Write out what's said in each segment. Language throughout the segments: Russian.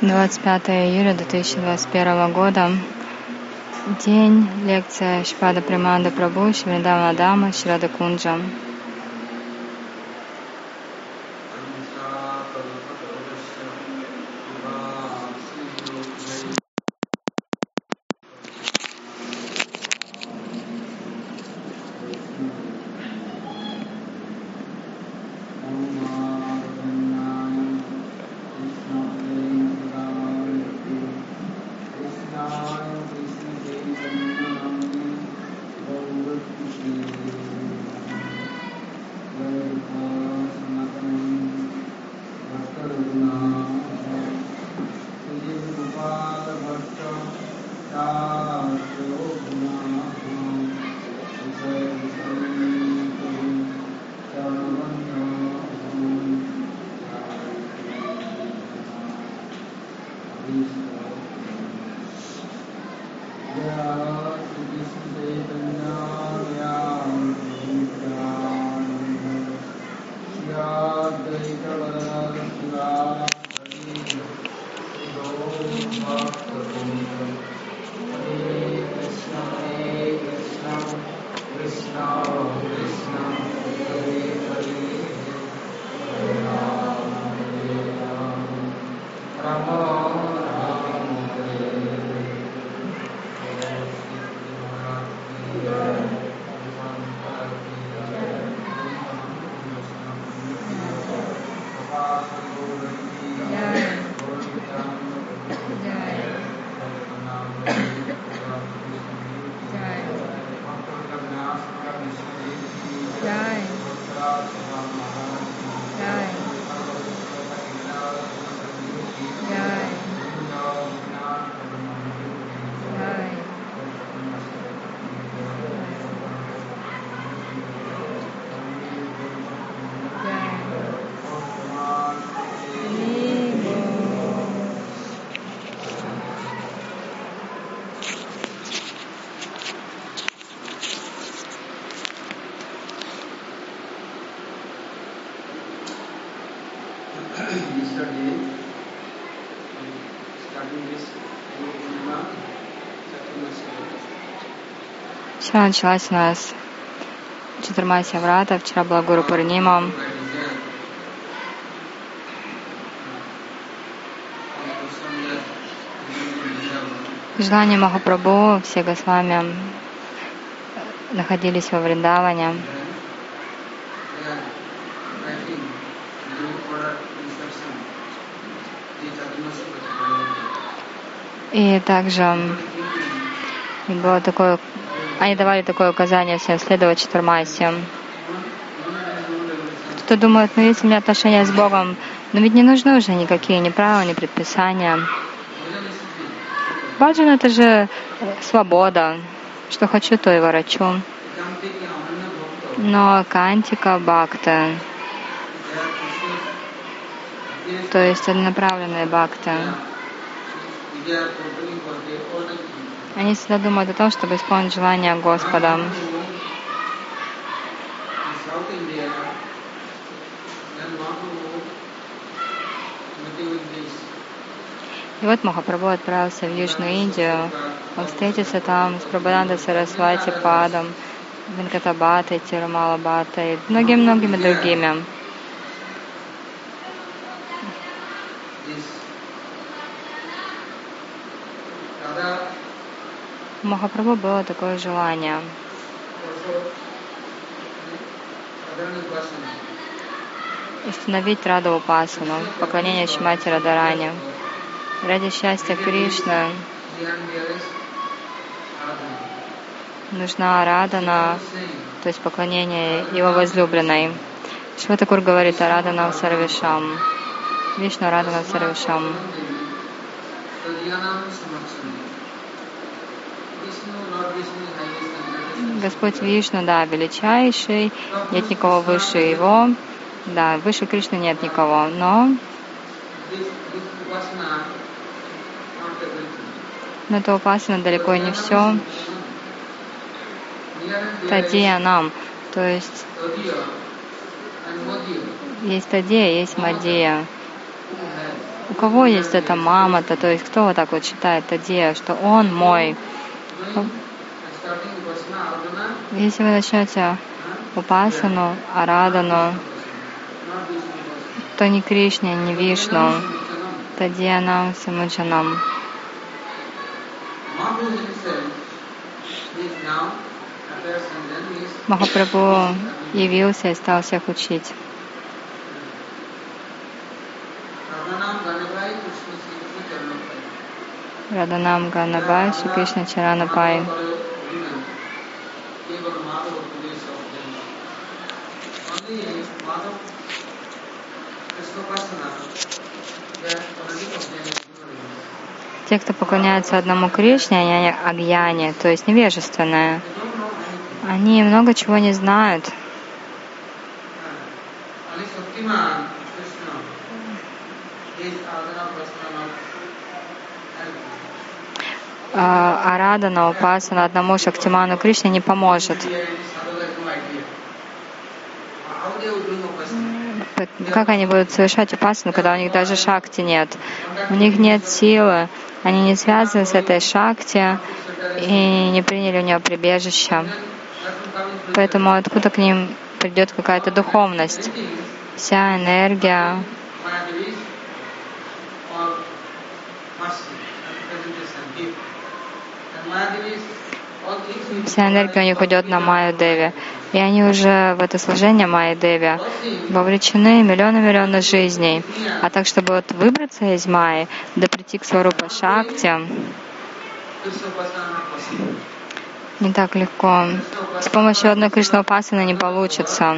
25 июля 2021 года. День. Лекция Шпада Приманда Прабhu, Швриндавана Дама, Шрада Кунджа. Thank you. Вчера началась у нас Чатурмасия Врата, вчера была Гуру Пурнима. Желание Махапрабху, все Госвами находились во Вриндаване. И также было такое они давали такое указание всем следовать Чатурмасе. Кто-то думает, ну если у меня отношения с Богом, но ведь не нужны уже никакие ни правила, ни предписания. Баджан — это же свобода. Что хочу, то и ворочу. Но кантика бхакта, то есть однонаправленные бхакта, они всегда думают о том, чтобы исполнить желание Господа. И вот Махапрабху отправился в Южную Индию. Он встретился там с Прабхананда Сарасвати Падом, Венкатабатой, Тирумалабатой многими-многими другими. Махапрабху было такое желание. Установить Раду Упасану, поклонение Шимати Радаране. Ради счастья Кришны нужна Радана, то есть поклонение его возлюбленной. Шватакур говорит о Радана Сарвишам. Вишну Радана Сарвишам. Господь Вишну, да, величайший, нет никого выше его, да, выше Кришны нет никого, но но это упасана далеко не все. Тадия нам, то есть есть Тадия, есть Мадия. у кого есть эта мама-то, то есть кто вот так вот считает Тадия, что он мой. Если вы начнете Упасану, Арадану, то ни Кришне, ни Вишну, Тадьянам Самуджанам. Махапрабху явился и стал всех учить. Раданам Ганабай, Шри Кришна Чаранапай. Те, кто поклоняются одному Кришне, они агьяне, то есть невежественные. Они много чего не знают. А, Арадана, Упасана одному Шактиману Кришне не поможет. Как они будут совершать упасану, когда у них даже шакти нет? У них нет силы, они не связаны с этой шакти и не приняли у нее прибежище. Поэтому откуда к ним придет какая-то духовность? Вся энергия Вся энергия у них уйдет на Майю Деви. И они уже в это служение Майи Деви вовлечены миллионы-миллионы жизней. А так, чтобы вот выбраться из Майи, да прийти к Сварупа Шакти, не так легко. С помощью одной Кришна Упасаны не получится.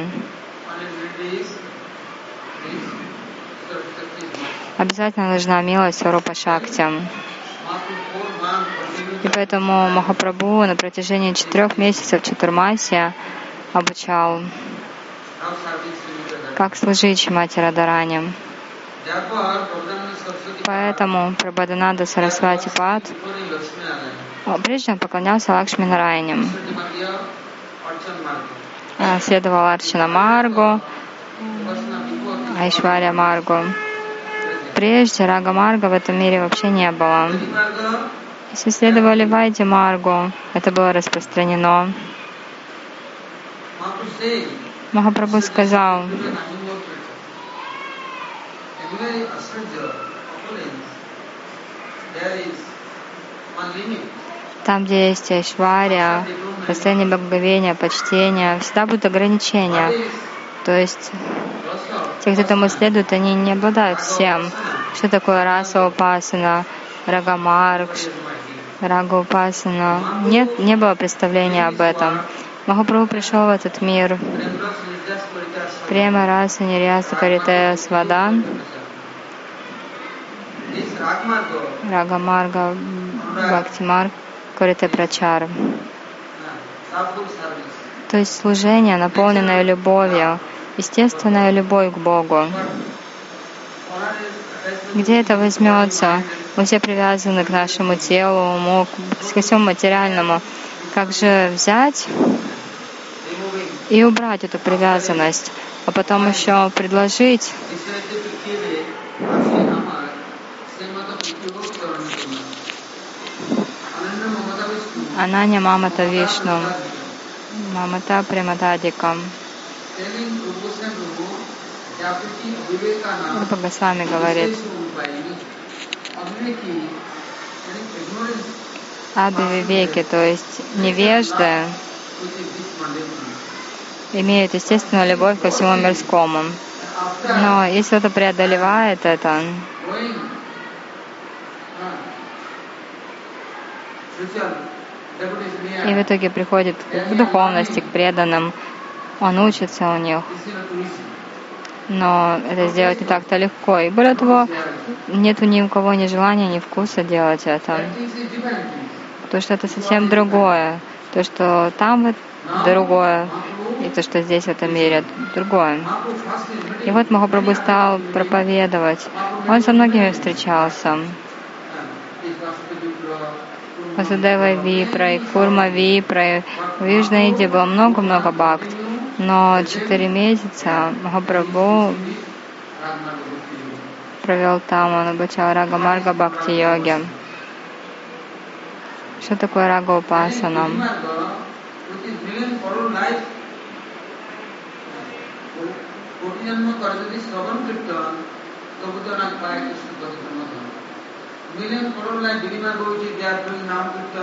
Обязательно нужна милость Сварупа Шакти. И поэтому Махапрабху на протяжении четырех месяцев Чатурмасия обучал, как служить Шимати Радаране. Поэтому Прабхадананда Сарасвати Пад прежде он поклонялся Лакшми Нарайне. Следовал Арчана Маргу, Айшвария Маргу. Прежде Рага Марга в этом мире вообще не было. Если следовали Вайди Маргу, это было распространено. Махапрабху сказал, там, где есть Айшвария, состояние благоговения, почтения, всегда будут ограничения. То есть те, кто этому следует, они не обладают всем. Что такое раса упасана, рагамарк, рага упасана. Нет, не было представления об этом. Махапрабху пришел в этот мир. Према раса ниряса каритая свадан. Рагамарга Бхактимарг Карите Прачар. То есть служение, наполненное любовью, естественная любовь к Богу. Где это возьмется? Мы все привязаны к нашему телу, уму, ко всему материальному. Как же взять и убрать эту привязанность, а потом еще предложить Ананя Мамата Вишну, Мамата Прематадикам. Рупа Госвами говорит, Аби то есть невежды, имеют естественную любовь ко всему мирскому. Но если кто-то преодолевает это, и в итоге приходит к духовности, к преданным, он учится у них. Но это сделать не так-то легко. И более того, нет ни у кого ни желания, ни вкуса делать это. То, что это совсем другое. То, что там другое, и то, что здесь в этом мире другое. И вот Махапрабху стал проповедовать. Он со многими встречался. Васудева Випра, и Курма Випра. В Южной Индии было много-много бхакт. Но четыре месяца Махапрабху провел там, он обучал Рага Марга Бхакти йоге. Что такое Рага Упасана?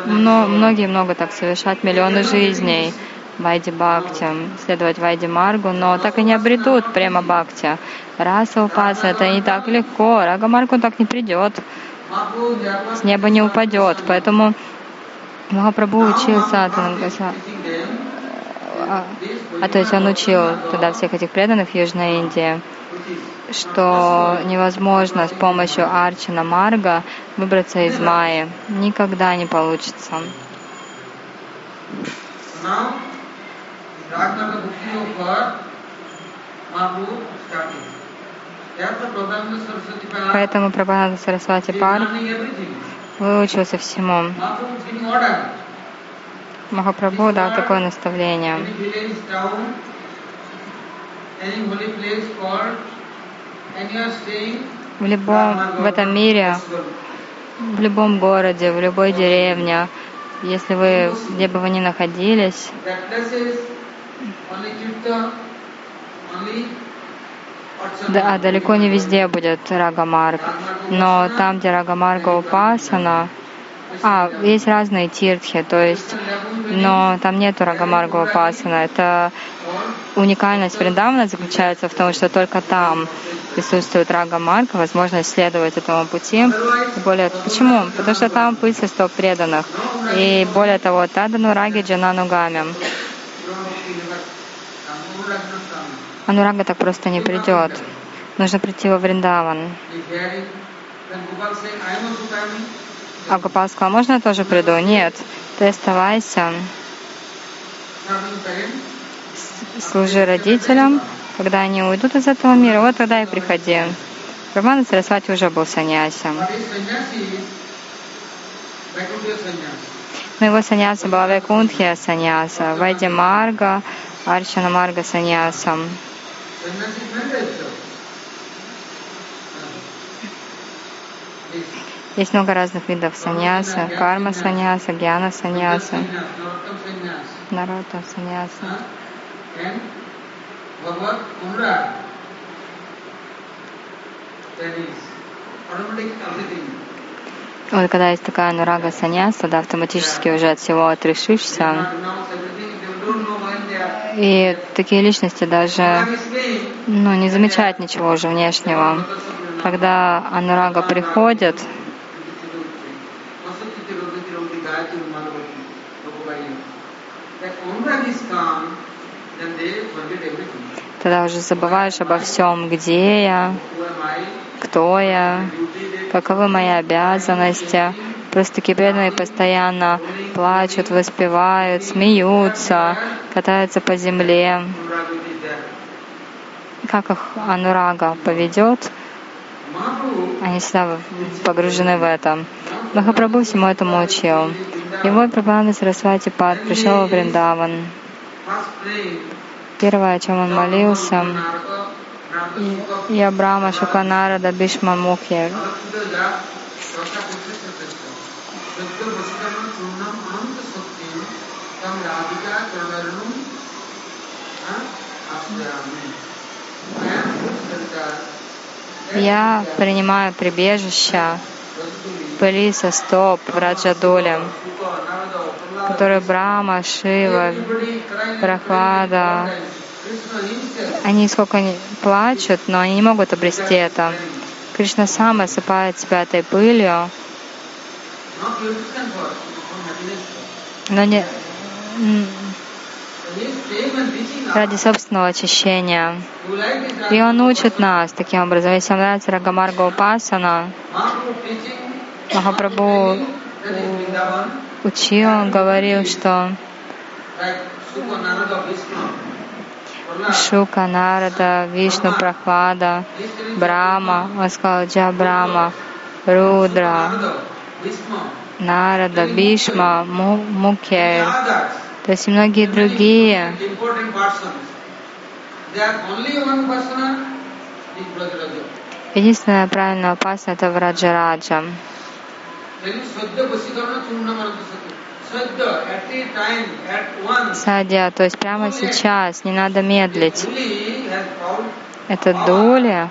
Но многие много так совершать миллионы жизней. Вайди Бхакти, следовать Вайди Маргу, но так и не обретут према Бхакти. Раса упаса, это не так легко. Рага Маргу так не придет. С неба не упадет. Поэтому Махапрабху учился от а, а то есть он учил тогда всех этих преданных Южной Индии, что невозможно с помощью Арчина Марга выбраться из Майи. Никогда не получится. Поэтому Прабхананда Сарасвати Пар выучился всему. Махапрабху дал такое наставление. В любом, в этом мире, в любом городе, в любой деревне, если вы, где бы вы ни находились, да, далеко не везде будет Рагамарг, но там, где Рагамарга упасана, а, есть разные тиртхи, то есть, но там нету Рагамарга упасана. Это уникальность Вриндавана заключается в том, что только там присутствует Рага Марка, возможность следовать этому пути. Более, почему? Потому что там пыль со стоп преданных. И более того, Тадану Раги Джанану Гами. Анурага так просто не придет. Нужно прийти во Вриндаван. А Гопал сказал, можно я тоже приду? Нет, ты оставайся, служи родителям, когда они уйдут из этого мира, вот тогда и приходи. Роман Сарасвати уже был саньясом. Но его саньяса была Вайкунтхия саньяса, Вайди Марга, Арчана Марга саньясом. Есть много разных видов саньяса, карма саньяса, гьяна саньяса, народа саньяса. Вот когда есть такая нурага саньяс, тогда автоматически уже от всего отрешишься. И такие личности даже ну, не замечают ничего уже внешнего. Когда анурага приходит, Тогда уже забываешь обо всем, где я, кто я, каковы мои обязанности. Просто такие преданные постоянно плачут, воспевают, смеются, катаются по земле. Как их анурага поведет, они всегда погружены в это. Махапрабху всему этому учил. И вот Прабхана Сарасвати Пад пришел во Вриндаван. Первое, о чем он молился, и, и Абрама Шуканарада Бишма Мухья. Я принимаю прибежище пыли со стоп в Раджадоле которые Брама, Шива, Прохлада, они сколько они плачут, но они не могут обрести это. Кришна сам осыпает себя этой пылью, но не ради собственного очищения. И он учит нас таким образом. Если вам нравится Рагамарга Упасана, Махапрабху учил, он говорил, что Шука, Нарада, Вишну, Прохлада, Брама, он сказал Джа Брама, Рудра, Нарада, Бишма, Мукер, то есть многие другие. Единственное правильное опасно это Враджараджа. Садья, то есть прямо сейчас, не надо медлить. Это дули,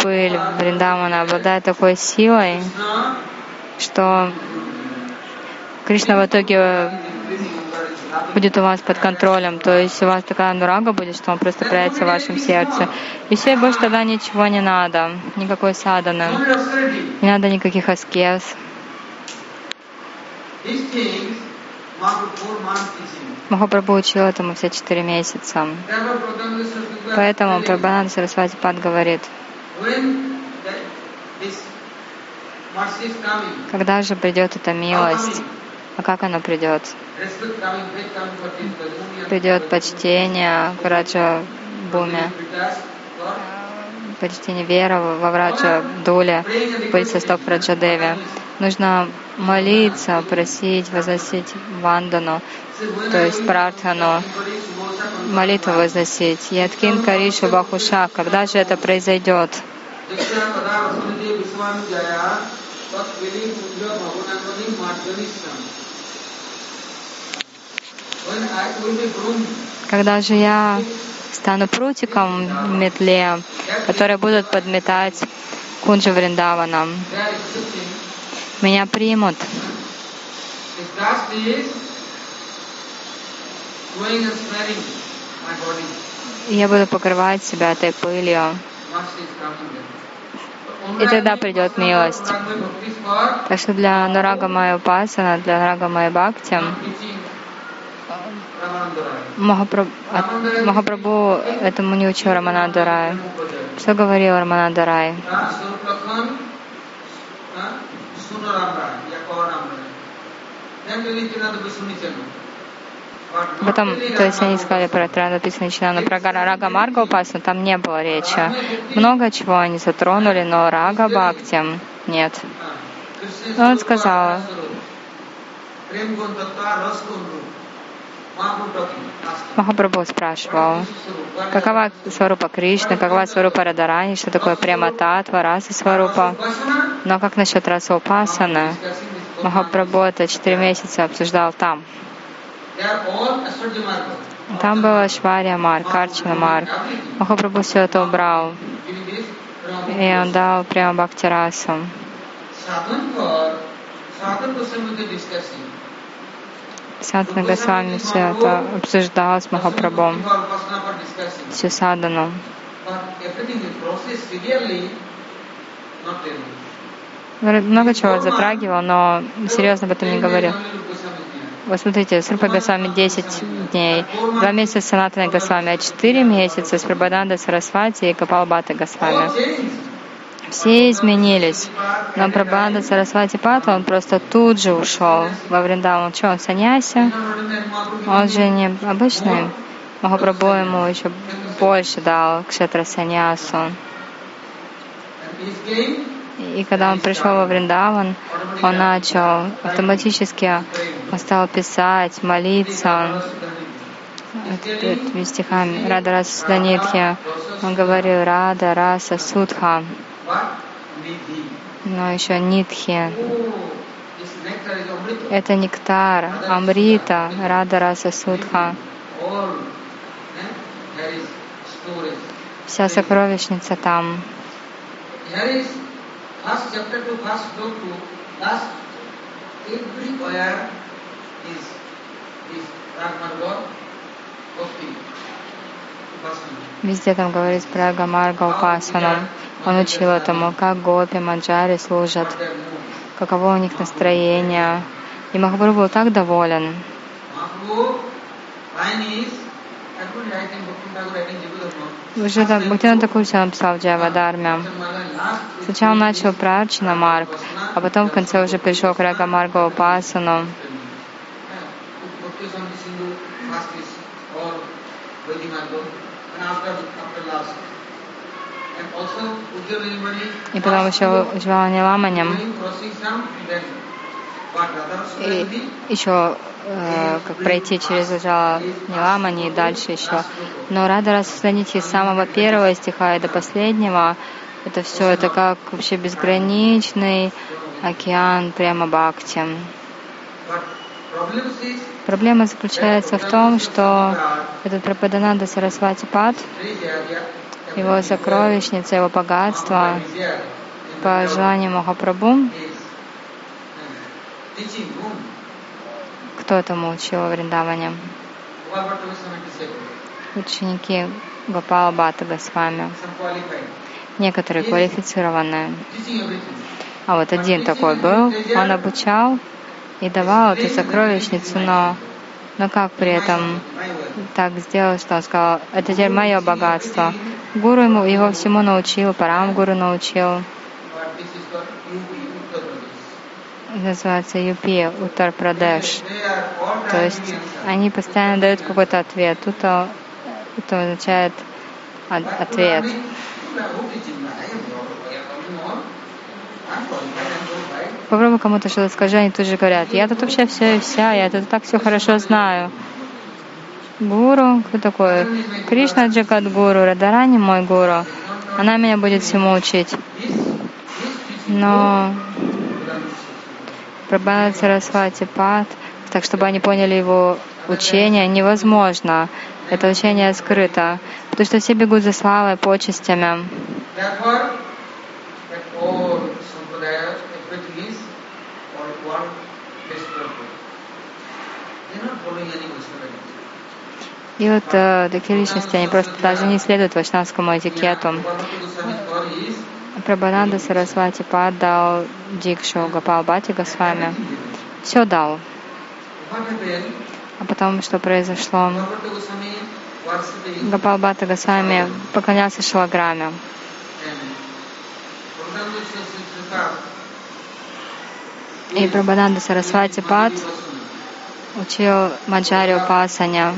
пыль Вриндамана обладает такой силой, что Кришна в итоге будет у вас под контролем. То есть у вас такая нурага будет, что он просто проявится в вашем сердце. И все, больше тогда ничего не надо, никакой саданы, не надо никаких аскез. Махапрабху учил этому все четыре месяца. Поэтому Прабхананда Сарасвати Пад говорит, когда же придет эта милость? А как она придет? Придет почтение к Раджа Буме, почтение вера во Враджа Дуле, быть со стоп Раджа Деви. Нужно молиться, просить, возносить вандану, то есть прартхану, молитву возносить. Яткин Каришу Бахуша, когда же это произойдет? Когда же я стану прутиком в метле, которые будут подметать кунджа Вриндавана, меня примут. Я буду покрывать себя этой пылью. И тогда придет милость. Так что для Нурага Майя Упасана, для Нурага Майя Бхакти, Махапрабху, Махапрабху этому не учил Рамананда Рай. Что говорил Рамананда Рай? Потом, то есть они сказали про написано но про Рага Марга Упасну там не было речи. Много чего они затронули, но Рага Бхакти нет. Он сказал, Махапрабху спрашивал, какова сварупа Кришны, какова сварупа Радарани, что такое према татва, раса сварупа. Но как насчет раса Упасана? Махапрабху это четыре месяца обсуждал там. Там было Швария Марк, Арчана Марк. Махапрабху все это убрал. И он дал прямо Бхактирасу. Сатна Госвами все это обсуждал с Махапрабхом, всю садану. Много чего затрагивал, но серьезно об этом не говорил. Вот смотрите, с Рупа Госвами 10 дней, два месяца с Санатаной Госвами, а 4 месяца с Прабхаданда Сарасвати и Капалбата Госвами. Все изменились. Но Прабхада Сарасвати Пата, он просто тут же ушел во Вриндаван. Что, он саньяси? Он же не обычный. Махапрабху ему еще больше дал кшетра саньясу. И когда он пришел во Вриндаван, он начал автоматически, он стал писать, молиться этими стихами. Рада Раса. Он говорил Рада Раса Судха но еще нитхи. Это нектар, амрита, рада раса судха. Вся сокровищница там. Везде там говорится про Гамарга Упасану. Он учил этому, как гопи, манджари служат, каково у них настроение. И Махапрабху был так доволен. Уже так, Бхактиван такой все написал в Джавадарме. Сначала начал про Арчина Марк, а потом в конце уже пришел к Рага Марга Упасану. И потом еще Джвала Ниламанем. И еще э, как пройти через Джала Ниламани и дальше еще. Но Рада Расуданити с самого первого стиха и до последнего Это все, это как вообще безграничный океан прямо бхакти. Проблема заключается в том, что этот Прабхадананда Сарасвати Пад, его сокровищница, его богатство, по желанию Махапрабху, кто этому учил в Вриндаване? Ученики Гопала Бата Госвами. Некоторые квалифицированные. А вот один такой был, он обучал и давал эту сокровищницу, но, но как при этом так сделал, что он сказал, это теперь мое богатство. Гуру ему его всему научил, Парам Гуру научил. Называется Юпи, Уттар Прадеш. То есть они постоянно дают какой-то ответ. Тут это означает ответ. Попробуй кому-то что-то скажи, они тут же говорят, я тут вообще все и вся, я тут так все хорошо знаю. Гуру, кто такой? Кришна Джагат Гуру, Радарани мой гуру. Она меня будет всему учить. Но Прабхана Сарасвати Пад, так чтобы они поняли его учение, невозможно. Это учение скрыто, потому что все бегут за славой, почестями. И вот э, такие личности, они просто даже не следуют вайшнавскому этикету. Прабхананда Сарасвати Пад дал Дикшу Гапал Бати Госвами. Все дал. А потом что произошло? Гапал Бата Госвами поклонялся Шалаграме. И Прабхананда Сарасвати Пад учил Маджари Упасаня,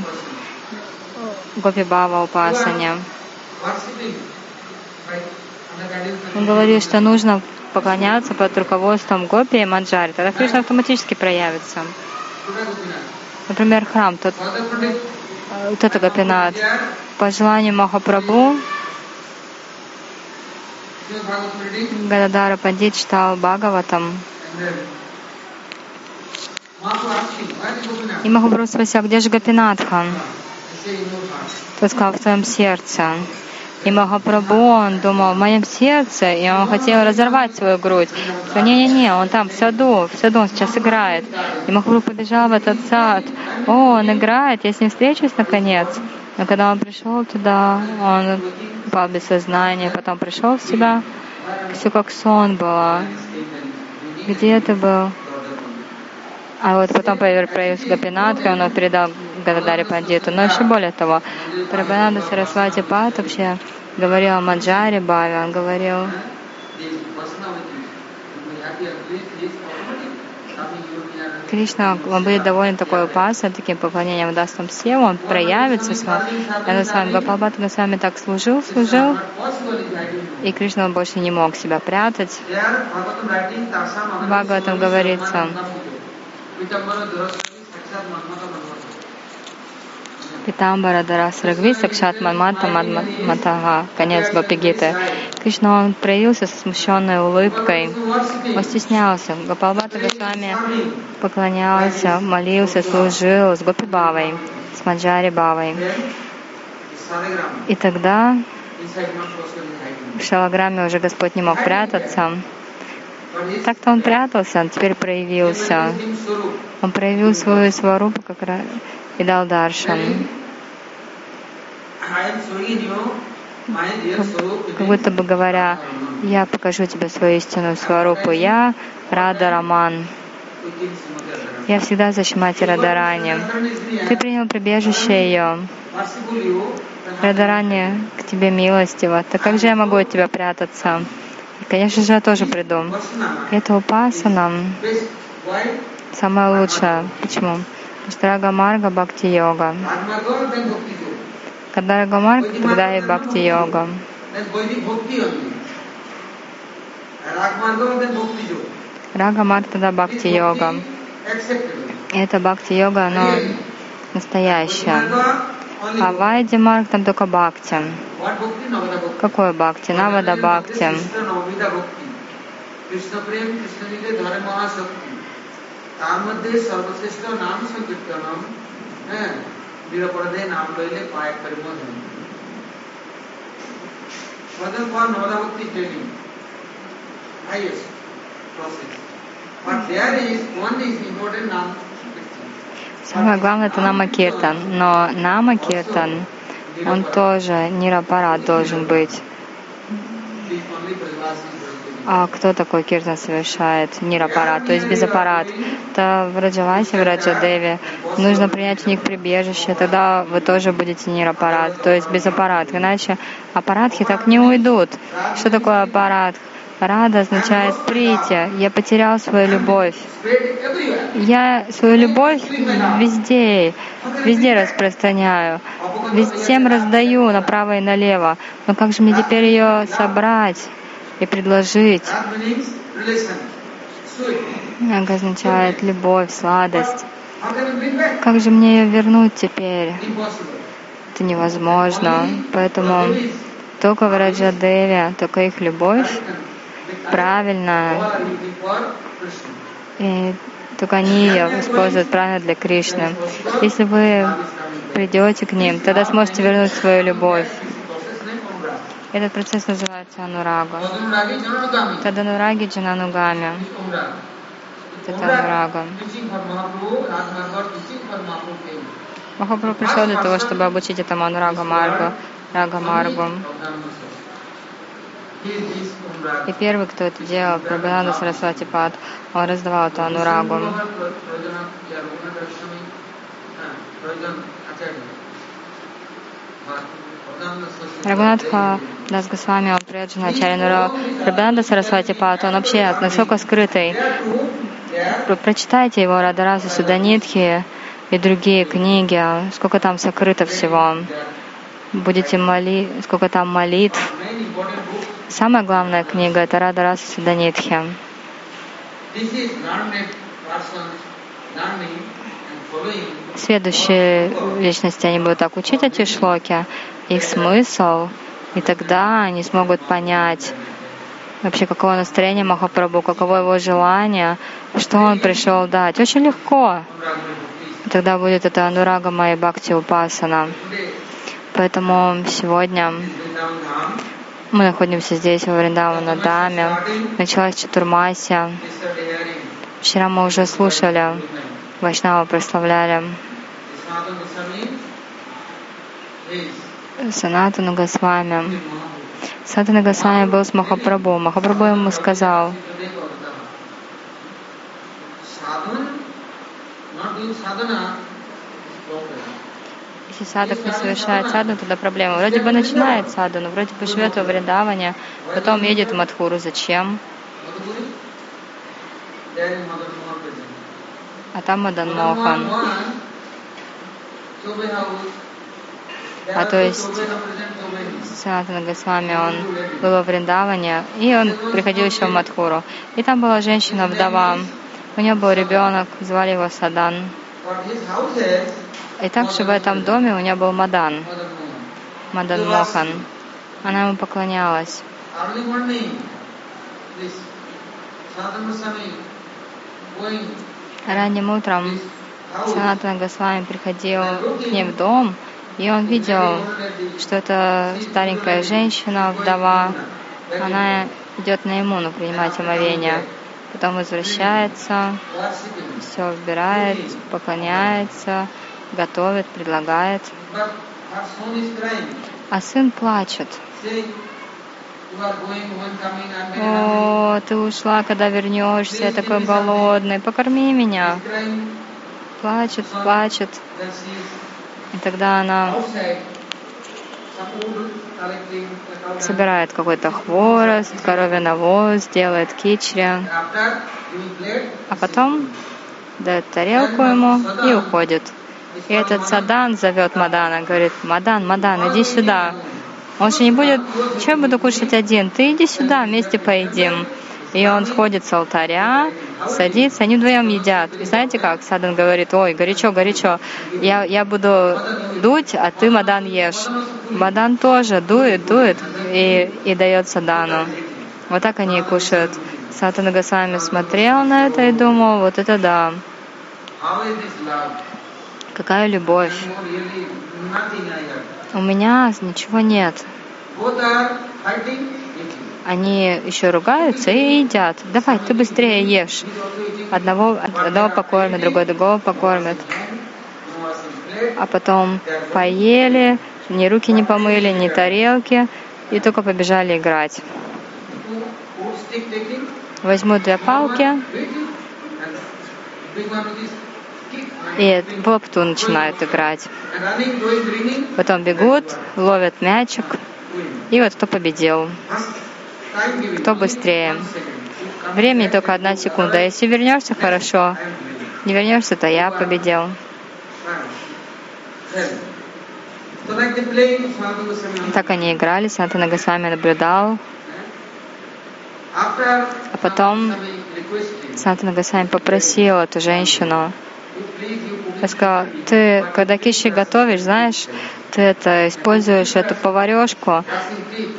Гопи Бава Упасаня. Он говорил, что нужно поклоняться под руководством Гопи и Маджари, тогда Кришна автоматически проявится. Например, храм, тот, вот это Гопинат. По желанию Махапрабху Гададара Пандит читал Бхагаватам. И Махапрабху спросил, где же Гопинатхан? Сказал, в твоем сердце. И Махапрабху, он думал в моем сердце, и он хотел разорвать свою грудь. Сказал, не-не-не, он там в саду, в саду он сейчас играет. И Махапрабху побежал в этот сад. О, он играет, я с ним встречусь наконец. Но когда он пришел туда, он упал без сознания, потом пришел в себя, все как сон было. Где это был? А вот потом появился Гапинатка, он передал Гададари Пандиту. Но еще более того, Прабхананда Сарасвати Пат вообще говорил о Маджаре Баве, он говорил, Кришна, он будет доволен такой упасой, таким поклонением, он даст вам силу, он проявится с вами. Я с вами Гапалбат с вами так служил, служил, и Кришна он больше не мог себя прятать. Бхагаватам говорится, Питамбара Дарас Рагви Сакшат Мамата Матага. Конец Бапигиты. Кришна, он проявился со смущенной улыбкой. Он стеснялся. Гопалбата Госвами поклонялся, молился, служил с Гопибавой, с Маджари Бавой. И тогда в Шалаграме уже Господь не мог прятаться. Так-то он прятался, он теперь проявился. Он проявил свою сварупу как раз и дал даршан. Как будто бы говоря, я покажу тебе свою истинную сварупу. Я Рада Раман. Я всегда за Шимати Радарани. Ты принял прибежище ее. Радарани к тебе милостиво. Так как же я могу от тебя прятаться? И, конечно же, я тоже приду. Это упасана самое лучшее. Почему? Потому что Рага Марга Бхакти Йога. Когда Рага Марга, тогда и Бхакти Йога. Рага Марга тогда Бхакти Йога. Это Бхакти Йога, оно настоящее. А Вайди Марг там только Бхакти. Какое бхакти? Навада бхакти. তার মধ্যে সর্বশ্রেষ্ঠ নাম সংকীর্তনম হ্যাঁ নিরপরাধে নাম লইলে পায় পরিমোধ Further for Navadavakti training, highest process. But there is one is important naam Самое главное это нама киртан, но нама киртан, он тоже нирапарат должен быть. А кто такой киртан совершает? Нирапарат, то есть без аппарат. Это в Раджавасе, в Раджадеве. Нужно принять у них прибежище, тогда вы тоже будете нирапарат, то есть без аппарат. Иначе аппаратхи так не уйдут. Что такое аппарат? Рада означает прийти. Я потерял свою любовь. Я свою любовь везде, везде распространяю, всем раздаю направо и налево. Но как же мне теперь ее собрать? И предложить. Это означает любовь, сладость. Как же мне ее вернуть теперь? Это невозможно. Поэтому только в Раджадеве, только их любовь правильная. И только они ее используют правильно для Кришны. Если вы придете к ним, тогда сможете вернуть свою любовь. Этот процесс называется анурага. Таданураги джананугами. Это анурага. Махапрабху пришел для того, чтобы обучить этому анурага маргу, рага маргу. И первый, кто это делал, Прабхананда Сарасвати Пад, он раздавал эту анурагу. Рагунатха Дас Госвами, он предан Ачарья Рабинанда Сарасвати Пат, он вообще настолько скрытый. Прочитайте его Радараса Суданитхи и другие книги, сколько там сокрыто всего. Будете молить, сколько там молитв. Самая главная книга — это Радараса Суданитхи. Следующие личности, они будут так учить эти шлоки, их смысл, и тогда они смогут понять вообще, какое настроение Махапрабху, каково его желание, что он пришел дать. Очень легко. И тогда будет это Анурага Майя Бхакти Упасана. Поэтому сегодня мы находимся здесь, во Вриндавана Даме. Началась Чатурмасия. Вчера мы уже слушали, Вайшнава прославляли. Санатану Госвами. Санатана Госвами был с Махапрабху. Махапрабху ему сказал, если садок не совершает саду, тогда проблема. Вроде бы начинает саду, но вроде бы живет во Вриндаване, потом едет в Мадхуру. Зачем? А там Мадан Мохан. А то есть Санатана Госвами, он был во Вриндаване, и он приходил еще в Мадхуру. И там была женщина-вдова, у нее был ребенок, звали его Садан. И также в этом доме у нее был Мадан, Мадан Мохан. Она ему поклонялась. Ранним утром Санатана Госвами приходил к ней в дом, и он видел, что это старенькая женщина, вдова, она идет на иммуну принимать омовение. Потом возвращается, все убирает, поклоняется, готовит, предлагает. А сын плачет. О, ты ушла, когда вернешься, я такой голодный, покорми меня. Плачет, плачет. И тогда она собирает какой-то хворост, коровий навоз, делает кичри, а потом дает тарелку ему и уходит. И этот Садан зовет Мадана, говорит, Мадан, Мадан, иди сюда. Он же не будет, что я буду кушать один? Ты иди сюда, вместе поедим. И он сходит с алтаря, садится, они вдвоем едят. И знаете как? Садан говорит, ой, горячо, горячо, я, я буду дуть, а ты, Мадан, ешь. Мадан тоже дует, дует и, и дает Садану. Вот так они и кушают. Сатана Госвами смотрел на это и думал, вот это да. Какая любовь. У меня ничего нет. Они еще ругаются и едят. Давай, ты быстрее ешь. Одного, одного покормят, другой другого покормят. А потом поели, ни руки не помыли, ни тарелки, и только побежали играть. Возьмут две палки и в начинают играть. Потом бегут, ловят мячик, и вот кто победил. Кто быстрее. Времени только одна секунда. Если вернешься, хорошо. Не вернешься, то я победил. Так они играли, Санта Нагасвами наблюдал. А потом Санта Нагасвами попросил эту женщину, я сказала, ты, когда киши готовишь, знаешь, ты это используешь эту поварешку,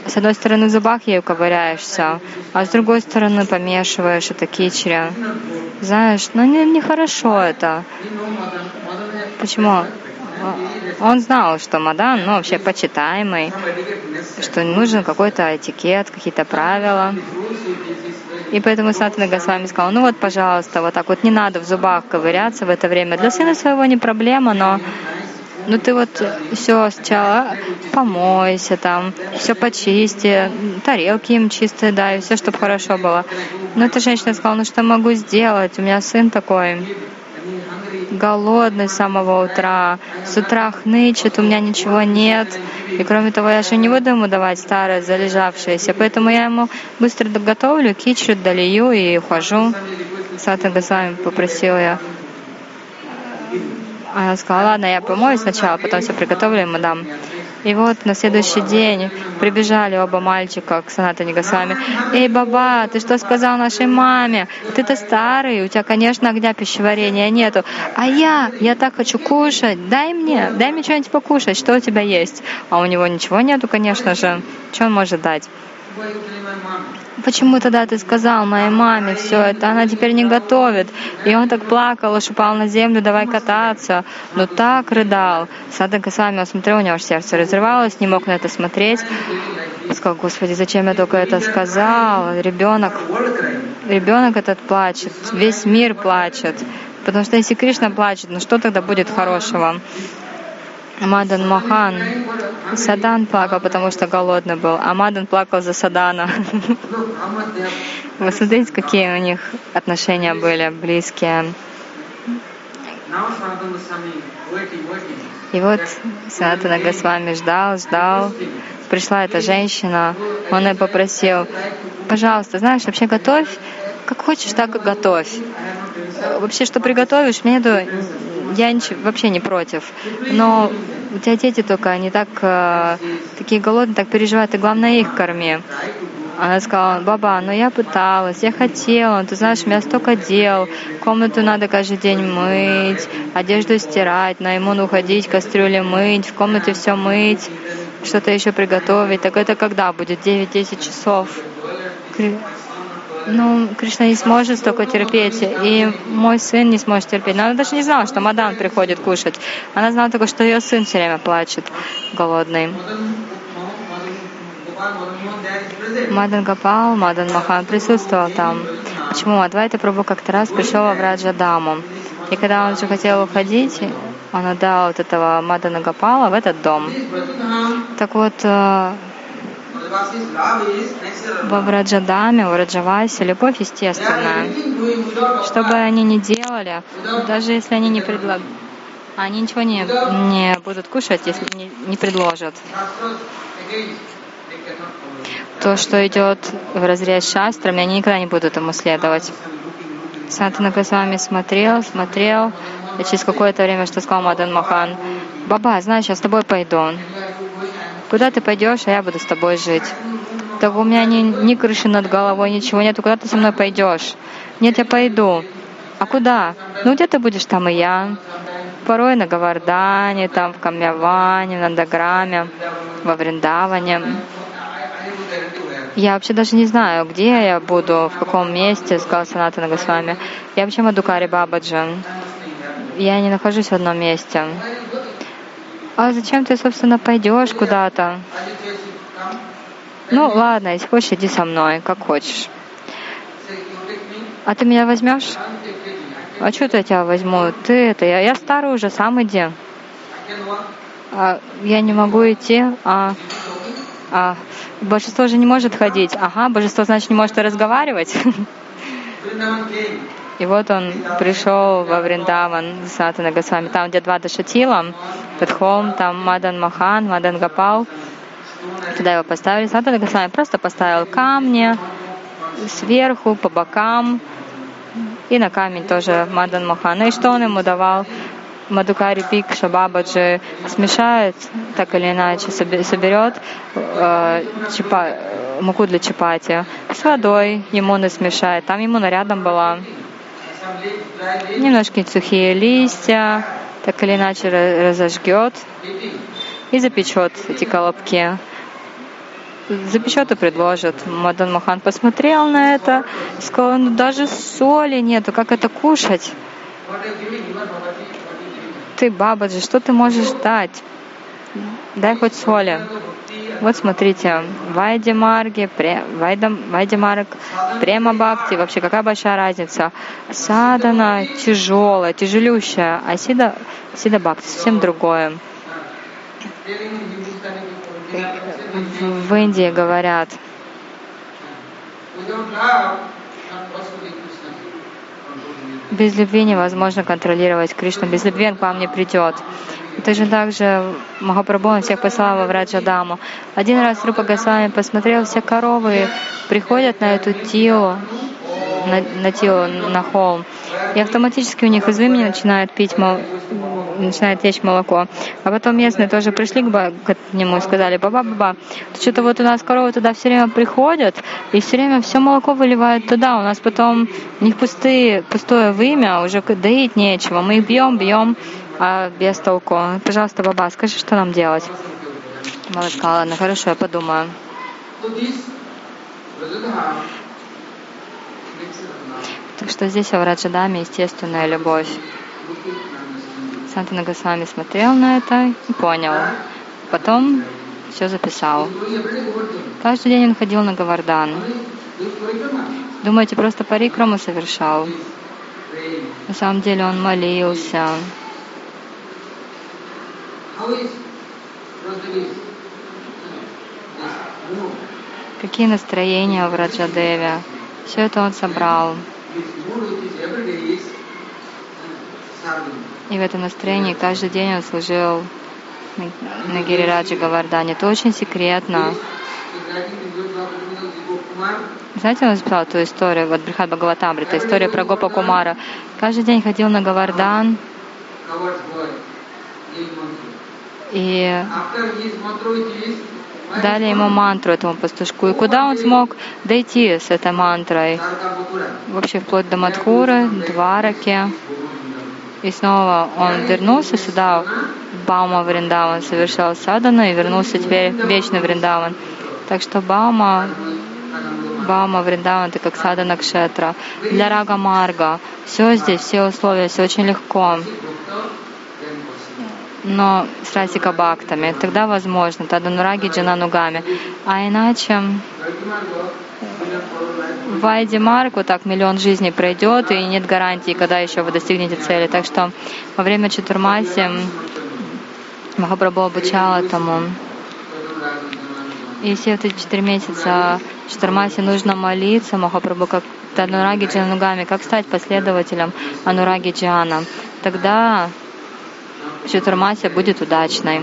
с одной стороны в зубах ею ковыряешься, а с другой стороны помешиваешь это кичери. Знаешь, ну не, нехорошо это. Почему? Он знал, что Мадан, ну, вообще почитаемый, что нужен какой-то этикет, какие-то правила. И поэтому Сатана Госвами сказал, ну вот, пожалуйста, вот так вот не надо в зубах ковыряться в это время. Для сына своего не проблема, но ну ты вот все сначала помойся там, все почисти, тарелки им чистые дай, все, чтобы хорошо было. Но эта женщина сказала, ну что могу сделать, у меня сын такой голодный с самого утра, с утра хнычет, у меня ничего нет. И кроме того, я же не буду ему давать старое, залежавшееся, поэтому я ему быстро готовлю, кичу, долью и ухожу. Сата Госвами попросила я она сказала, ладно, я помою сначала, потом все приготовлю ему дам. И вот на следующий день прибежали оба мальчика к Санатане Госвами. «Эй, баба, ты что сказал нашей маме? Ты-то старый, у тебя, конечно, огня пищеварения нету. А я, я так хочу кушать. Дай мне, дай мне что-нибудь покушать, что у тебя есть?» А у него ничего нету, конечно же. Что он может дать? Почему тогда ты сказал моей маме все это? Она теперь не готовит. И он так плакал, аж упал на землю, давай кататься. Но так рыдал. Садак сами он смотрел, у него аж сердце разрывалось, не мог на это смотреть. Сказал, Господи, зачем я только это сказал? Ребенок, ребенок этот плачет, весь мир плачет. Потому что если Кришна плачет, ну что тогда будет хорошего? Мадан Махан. Садан плакал, потому что голодный был, а Мадан плакал за Садана. Вы смотрите, какие у них отношения были близкие. И вот Санатана Госвами ждал, ждал. Пришла эта женщина, он ее попросил, пожалуйста, знаешь, вообще готовь, как хочешь, так и готовь. Вообще, что приготовишь, мне это я вообще не против. Но у тебя дети только, они так, э, такие голодные, так переживают, ты главное их корми. Она сказала, баба, ну я пыталась, я хотела, ты знаешь, у меня столько дел, комнату надо каждый день мыть, одежду стирать, на иммун уходить, кастрюли мыть, в комнате все мыть, что-то еще приготовить. Так это когда будет? 9-10 часов. Ну, Кришна не сможет столько терпеть, и мой сын не сможет терпеть. Но она даже не знала, что Мадан приходит кушать. Она знала только, что ее сын все время плачет, голодный. Мадан Гапал, Мадан Махан присутствовал там. Почему? Адвайта Прабhu как-то раз пришел во Враджадаму. И когда он уже хотел уходить, он отдал вот этого Мадана Гапала в этот дом. Так вот, э, во Враджадаме, в Раджавасе любовь естественная. Что бы они ни делали, даже если они не предлагают, они ничего не, не будут кушать, если не, не предложат. То, что идет в разрез шастрами, они никогда не будут ему следовать. Сантана Госвами смотрел, смотрел, и через какое-то время что сказал Мадан Махан, «Баба, знаешь, я с тобой пойду. Куда ты пойдешь, а я буду с тобой жить». Так у меня ни, ни крыши над головой, ничего нет. Куда ты со мной пойдешь? Нет, я пойду. А куда? Ну, где ты будешь, там и я. Порой на Гавардане, там в Камьяване, на Даграме, во Вриндаване. Я вообще даже не знаю, где я буду, в каком месте, сказал Санатана Госвами. Я вообще Мадукари Бабаджан. Я не нахожусь в одном месте. А зачем ты, собственно, пойдешь куда-то? Ну, ладно, если хочешь, иди со мной, как хочешь. А ты меня возьмешь? А что я тебя возьму? Ты это, я, я старый уже, сам иди. А, я не могу идти, а, а божество же не может ходить. Ага, божество, значит, не может разговаривать. И вот он пришел во Вриндаван с Госвами, там, где два Дашатила, этот холм, там Мадан Махан, Мадан Гапал. Туда его поставили. Сатана Госвами просто поставил камни сверху, по бокам, и на камень тоже Мадан Махан. И что он ему давал? Мадукари Пик Шабабаджи смешает, так или иначе, соберет э, чипа, муку для чапати с водой, не смешает. Там ему нарядом была немножко сухие листья, так или иначе разожгет и запечет эти колобки. Запечет и предложит. Мадан Махан посмотрел на это, сказал, ну даже соли нету, как это кушать? Ты, Бабаджи, что ты можешь дать? Дай хоть соли. Вот смотрите, Вайди Марги, Вайди Марг, Према Бхакти, вообще какая большая разница. Садана тяжелая, тяжелющая, а Сида, Сида Бхакти совсем другое. В Индии говорят, без любви невозможно контролировать Кришну, без любви он к вам не придет. Точно так же Махапрабху он всех послал во Враджадаму. Один раз Рупа Госвами посмотрел, все коровы приходят на эту тилу, на, на тилу, на холм, и автоматически у них из вымени начинают пить мол, начинает течь молоко. А потом местные тоже пришли к, к нему и сказали, баба, баба, что-то вот у нас коровы туда все время приходят, и все время все молоко выливают туда. У нас потом у них пустые, пустое вымя, уже доить нечего. Мы их бьем, бьем, а без толку. Пожалуйста, баба, скажи, что нам делать? Мама сказала, ладно, хорошо, я подумаю. Так что здесь в Раджадаме естественная любовь. Санта Нагасвами смотрел на это и понял. Потом все записал. Каждый день он ходил на Гавардан. Думаете, просто парикраму совершал? На самом деле он молился. Какие настроения в Раджадеве? Все это он собрал. И в этом настроении каждый день он служил на Гирираджи Гавардане. Это очень секретно. Знаете, он записал эту историю, вот Брихат Бхагаватамри, это история про Гопа Кумара. Каждый день ходил на Гавардан, и дали ему мантру этому пастушку. И куда он смог дойти с этой мантрой? Вообще вплоть до Мадхуры, Двараки. И снова он вернулся сюда, в Баума Вриндаван, совершал садану и вернулся теперь в вечный Вриндаван. Так что Баума, Баума Вриндаван это как садана кшетра. Для Рага Марга все здесь, все условия, все очень легко но с расика бхактами, тогда возможно, тогда нураги джананугами. А иначе в Айди Марк вот так миллион жизней пройдет, и нет гарантии, когда еще вы достигнете цели. Так что во время Чатурмаси Махапрабху обучал этому. И все эти четыре месяца Чатурмаси нужно молиться Махапрабху как Танураги Джанугами, как стать последователем Анураги Джана. Тогда ситуация будет удачной.